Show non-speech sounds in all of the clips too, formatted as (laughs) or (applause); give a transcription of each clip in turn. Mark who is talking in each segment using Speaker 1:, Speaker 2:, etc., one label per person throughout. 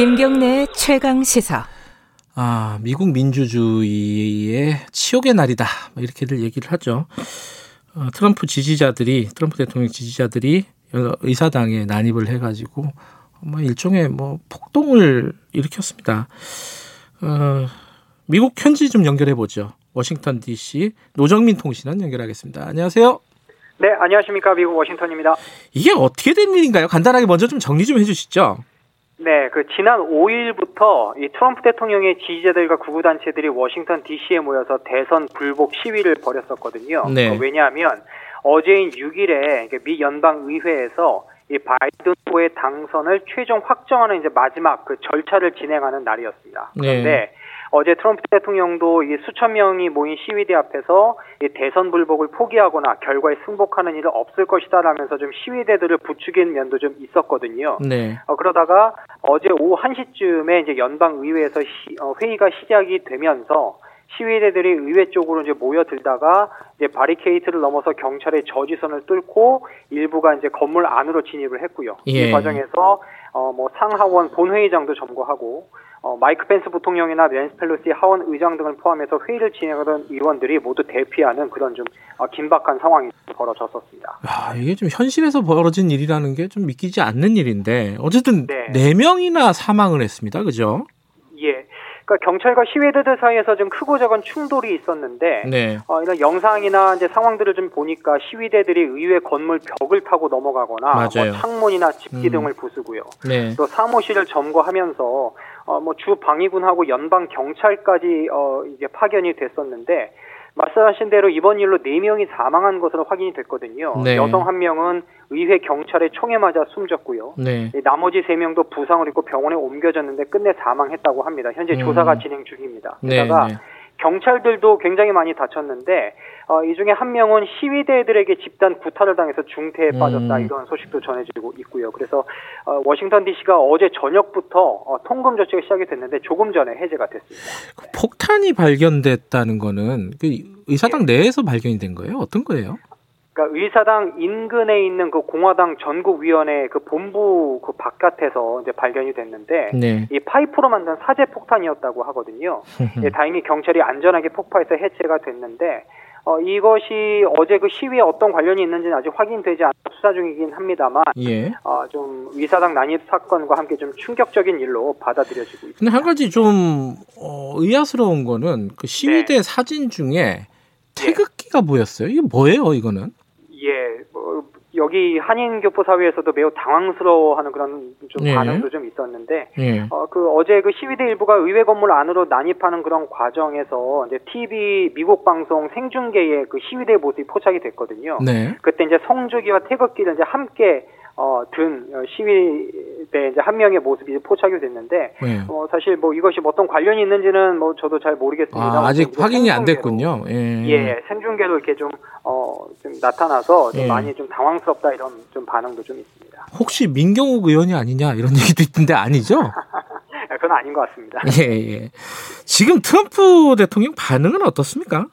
Speaker 1: 김경래 최강 시사.
Speaker 2: 아, 미국 민주주의의 치욕의 날이다. 뭐 이렇게들 얘기를 하죠. 어, 트럼프 지지자들이, 트럼프 대통령 지지자들이 의사당에 난입을 해가지고, 뭐 일종의 뭐 폭동을 일으켰습니다. 어, 미국 현지 좀 연결해 보죠. 워싱턴 DC 노정민 통신원 연결하겠습니다. 안녕하세요.
Speaker 3: 네, 안녕하십니까. 미국 워싱턴입니다.
Speaker 2: 이게 어떻게 된 일인가요? 간단하게 먼저 좀 정리 좀 해주시죠.
Speaker 3: 네, 그 지난 5일부터 이 트럼프 대통령의 지지자들과 구구 단체들이 워싱턴 D.C.에 모여서 대선 불복 시위를 벌였었거든요.
Speaker 2: 네.
Speaker 3: 어, 왜냐하면 어제인 6일에 미 연방 의회에서 이 바이든 후보의 당선을 최종 확정하는 이제 마지막 그 절차를 진행하는 날이었습니다.
Speaker 2: 네.
Speaker 3: 그런데 어제 트럼프 대통령도 이 수천 명이 모인 시위대 앞에서 이 대선 불복을 포기하거나 결과에 승복하는 일은 없을 것이다라면서 좀 시위대들을 부추긴 면도 좀 있었거든요.
Speaker 2: 네.
Speaker 3: 어, 그러다가 어제 오후 1시쯤에 이제 연방 의회에서 시, 어, 회의가 시작이 되면서 시위대들이 의회 쪽으로 이제 모여들다가 이제 바리케이트를 넘어서 경찰의 저지선을 뚫고 일부가 이제 건물 안으로 진입을 했고요.
Speaker 2: 예.
Speaker 3: 이 과정에서 어, 뭐 상하원 본회의장도 점거하고 어, 마이크 펜스 부통령이나 낸스 펠로시 하원 의장 등을 포함해서 회의를 진행하던 의원들이 모두 대피하는 그런 좀 어, 긴박한 상황이 벌어졌었습니다.
Speaker 2: 아, 이게 좀 현실에서 벌어진 일이라는 게 좀 믿기지 않는 일인데 어쨌든
Speaker 3: 네.
Speaker 2: 네 명이나 사망을 했습니다. 그죠?
Speaker 3: 예. 그러니까 경찰과 시위대들 사이에서 좀 크고 작은 충돌이 있었는데
Speaker 2: 네.
Speaker 3: 어, 이런 영상이나 이제 상황들을 좀 보니까 시위대들이 의회 건물 벽을 타고 넘어가거나. 뭐 창문이나 집기
Speaker 2: 음.
Speaker 3: 등을 부수고요.
Speaker 2: 네.
Speaker 3: 또 사무실을 점거하면서 어, 뭐 주 방위군하고 연방 경찰까지 어, 이제 파견이 됐었는데 말씀하신 대로 이번 일로 네 명이 사망한 것으로 확인이 됐거든요.
Speaker 2: 네.
Speaker 3: 여성 한 명은 의회 경찰의 총에 맞아 숨졌고요.
Speaker 2: 네.
Speaker 3: 이 나머지 세 명도 부상을 입고 병원에 옮겨졌는데 끝내 사망했다고 합니다. 현재
Speaker 2: 음.
Speaker 3: 조사가 진행 중입니다.
Speaker 2: 네.
Speaker 3: 게다가
Speaker 2: 네.
Speaker 3: 경찰들도 굉장히 많이 다쳤는데 어, 이 중에 한 명은 시위대들에게 집단 구타를 당해서 중태에
Speaker 2: 음.
Speaker 3: 빠졌다 이런 소식도 전해지고 있고요. 그래서 어, 워싱턴 D.C.가 어제 저녁부터 어, 통금 조치가 시작이 됐는데 조금 전에 해제가 됐습니다.
Speaker 2: 그 폭탄이 발견됐다는 거는 그 의사당
Speaker 3: 예.
Speaker 2: 내에서 발견이 된 거예요? 어떤 거예요?
Speaker 3: 그러니까 의사당 인근에 있는 그 공화당 전국위원회 그 본부 그 바깥에서 이제 발견이 됐는데
Speaker 2: 네.
Speaker 3: 이 파이프로 만든 사제 폭탄이었다고 하거든요. (laughs) 예, 다행히 경찰이 안전하게 폭파해서 해체가 됐는데 어, 이것이 어제 그 시위에 어떤 관련이 있는지는 아직 확인되지 않아 수사 중이긴 합니다만
Speaker 2: 예.
Speaker 3: 어, 좀 의사당 난입 사건과 함께 좀 충격적인 일로 받아들여지고 있습니다.
Speaker 2: 근데 한 가지 좀 어, 의아스러운 거는 그 시위대
Speaker 3: 네.
Speaker 2: 사진 중에 태극기가 보였어요. 이게 뭐예요, 이거는?
Speaker 3: 여기 한인 교포 사회에서도 매우 당황스러워하는 그런 좀
Speaker 2: 예.
Speaker 3: 반응도 좀 있었는데
Speaker 2: 예.
Speaker 3: 어, 그 어제 그 시위대 일부가 의회 건물 안으로 난입하는 그런 과정에서 이제 TV 미국 방송 생중계에 그 시위대 모습이 포착이 됐거든요.
Speaker 2: 네.
Speaker 3: 그때 이제 성주기와 태극기를 이제 함께 어, 든 어, 시위 대 이제 한 명의 모습이 포착이 됐는데
Speaker 2: 네.
Speaker 3: 어, 사실 뭐 이것이 뭐 어떤 관련이 있는지는 뭐 저도 잘 모르겠습니다.
Speaker 2: 아, 아직
Speaker 3: 이제
Speaker 2: 확인이 안
Speaker 3: 생중계로-
Speaker 2: 됐군요. 예.
Speaker 3: 예, 생중계로 이렇게 좀, 어, 좀 나타나서 좀
Speaker 2: 예.
Speaker 3: 많이 좀 당황스럽다 이런 좀 반응도 좀 있습니다.
Speaker 2: 혹시 민경욱 의원이 아니냐 이런 (laughs) 얘기도 있던데 아니죠?
Speaker 3: 아, (laughs) 그건 아닌 것 같습니다.
Speaker 2: 예, 예. 지금 트럼프 대통령 반응은 어떻습니까?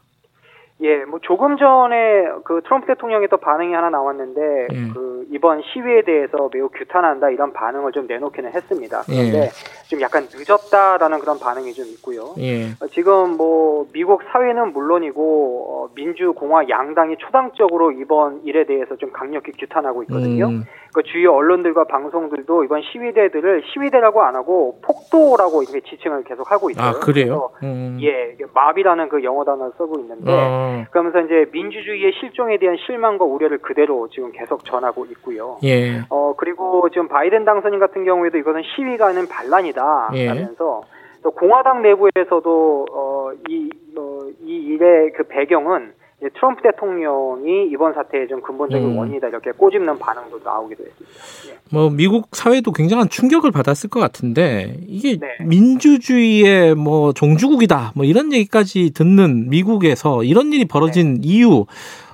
Speaker 3: 예, 뭐 조금 전에 그 트럼프 대통령의 또 반응이 하나 나왔는데
Speaker 2: 예.
Speaker 3: 그 이번 시위에 대해서 매우 규탄한다 이런 반응을 좀 내놓기는 했습니다. 그런데
Speaker 2: 예.
Speaker 3: 좀 약간 늦었다라는 그런 반응이 좀 있고요.
Speaker 2: 예.
Speaker 3: 어, 지금 뭐 미국 사회는 물론이고 어, 민주공화 양당이 초당적으로 이번 일에 대해서 좀 강력히 규탄하고 있거든요.
Speaker 2: 음,
Speaker 3: 그 주요 언론들과 방송들도 이번 시위대들을 시위대라고 안 하고 폭도라고 이렇게 지칭을 계속 하고 있어요.
Speaker 2: 아, 그래요? 음.
Speaker 3: 예, 마비라는 그 영어 단어를 쓰고 있는데
Speaker 2: 어,
Speaker 3: 그러면서 이제 민주주의의 실종에 대한 실망과 우려를 그대로 지금 계속 전하고 있고요.
Speaker 2: 예.
Speaker 3: 어 그리고 지금 바이든 당선인 같은 경우에도 이것은 시위가 아닌 반란이다
Speaker 2: 예.
Speaker 3: 라면서 또 공화당 내부에서도 어 이 어, 이 일의 그 배경은 이제 트럼프 대통령이 이번 사태의 좀 근본적인
Speaker 2: 음.
Speaker 3: 원인이다 이렇게 꼬집는 반응도 나오기도 했습니다.
Speaker 2: 뭐 미국 사회도 굉장한 충격을 받았을 것 같은데 이게
Speaker 3: 네.
Speaker 2: 민주주의의 뭐 종주국이다 뭐 이런 얘기까지 듣는 미국에서 이런 일이 벌어진 이유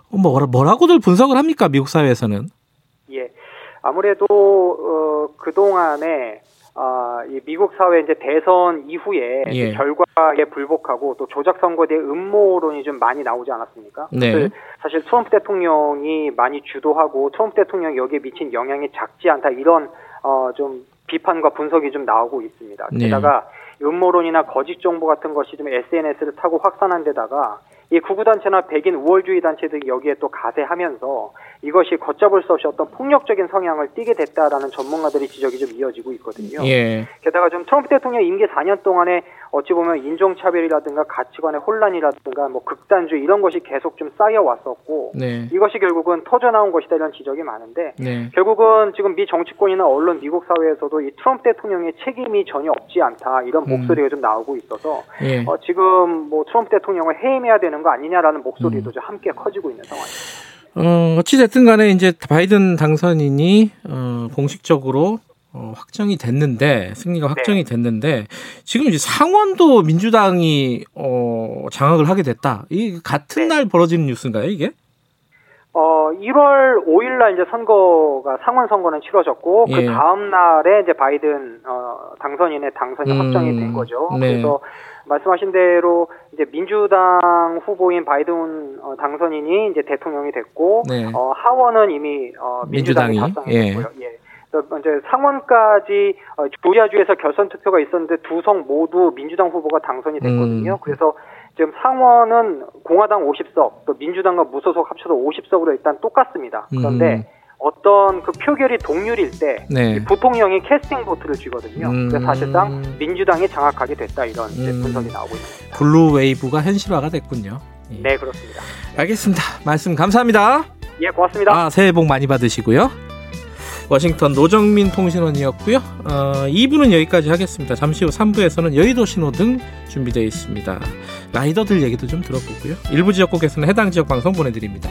Speaker 2: 뭐 뭐라고들 분석을 합니까 미국 사회에서는
Speaker 3: 예, 아무래도 어, 그 동안에 아, 이 미국 사회 이제 대선 이후에
Speaker 2: 예.
Speaker 3: 그 결과에 불복하고 또 조작 선거에 대해 음모론이 좀 많이 나오지 않았습니까?
Speaker 2: 네.
Speaker 3: 사실 트럼프 대통령이 많이 주도하고 트럼프 대통령이 여기에 미친 영향이 작지 않다 이런 어, 좀 비판과 분석이 좀 나오고 있습니다.
Speaker 2: 네.
Speaker 3: 게다가 음모론이나 거짓 정보 같은 것이 좀 SNS를 타고 확산한 데다가 이 구구단체나 백인 우월주의 단체들이 여기에 또 가세하면서 이것이 걷잡을 수 없이 어떤 폭력적인 성향을 띠게 됐다라는 전문가들의 지적이 좀 이어지고 있거든요.
Speaker 2: 예.
Speaker 3: 게다가 좀 트럼프 대통령 임기 4년 동안에 어찌 보면 인종차별이라든가 가치관의 혼란이라든가 뭐 극단주의 이런 것이 계속 좀 쌓여왔었고
Speaker 2: 네.
Speaker 3: 이것이 결국은 터져나온 것이다 이런 지적이 많은데
Speaker 2: 네.
Speaker 3: 결국은 지금 미 정치권이나 언론, 미국 사회에서도 이 트럼프 대통령의 책임이 전혀 없지 않다 이런
Speaker 2: 음.
Speaker 3: 목소리가 좀 나오고 있어서
Speaker 2: 예.
Speaker 3: 어, 지금 뭐 트럼프 대통령을 해임해야 되는 거 아니냐라는 목소리도
Speaker 2: 음.
Speaker 3: 좀 함께 커지고 있는 상황입니다.
Speaker 2: 어, 어찌됐든 간에 이제 바이든 당선인이, 어, 공식적으로, 어, 확정이 됐는데, 승리가 확정이 됐는데, 지금 이제 상원도 민주당이, 어, 장악을 하게 됐다. 이 같은
Speaker 3: 네.
Speaker 2: 날 벌어지는 뉴스인가요, 이게?
Speaker 3: 어, 1월 5일 날 이제 선거가 상원 선거는 치러졌고
Speaker 2: 예.
Speaker 3: 그 다음 날에 이제 바이든 어, 당선인의 당선이
Speaker 2: 음,
Speaker 3: 확정이 된 거죠.
Speaker 2: 네.
Speaker 3: 그래서 말씀하신 대로 이제 민주당 후보인 바이든 어, 당선인이 이제 대통령이 됐고
Speaker 2: 네.
Speaker 3: 어, 하원은 이미 어, 민주당이, 답상했고요. 예. 그래서 이제 상원까지 어, 조지아주에서 결선 투표가 있었는데 두 성 모두 민주당 후보가 당선이 됐거든요.
Speaker 2: 음.
Speaker 3: 그래서 지금 상원은 공화당 50석, 또 민주당과 무소속 합쳐서 50석으로 일단 똑같습니다. 그런데
Speaker 2: 음.
Speaker 3: 어떤 그 표결이 동률일 때
Speaker 2: 네.
Speaker 3: 이 부통령이 캐스팅 보트를 쥐거든요.
Speaker 2: 음.
Speaker 3: 그래서 사실상 민주당이 장악하게 됐다 이런
Speaker 2: 음.
Speaker 3: 분석이 나오고 있습니다.
Speaker 2: 블루 웨이브가 현실화가 됐군요. 예.
Speaker 3: 네, 그렇습니다.
Speaker 2: 알겠습니다. 말씀 감사합니다.
Speaker 3: 예, 고맙습니다.
Speaker 2: 아, 새해 복 많이 받으시고요. 워싱턴 노정민 통신원이었고요. 어, 2부는 여기까지 하겠습니다. 잠시 후 3부에서는 여의도 신호등 준비되어 있습니다. 라이더들 얘기도 좀 들어보고요. 일부 지역국에서는 해당 지역 방송 보내드립니다.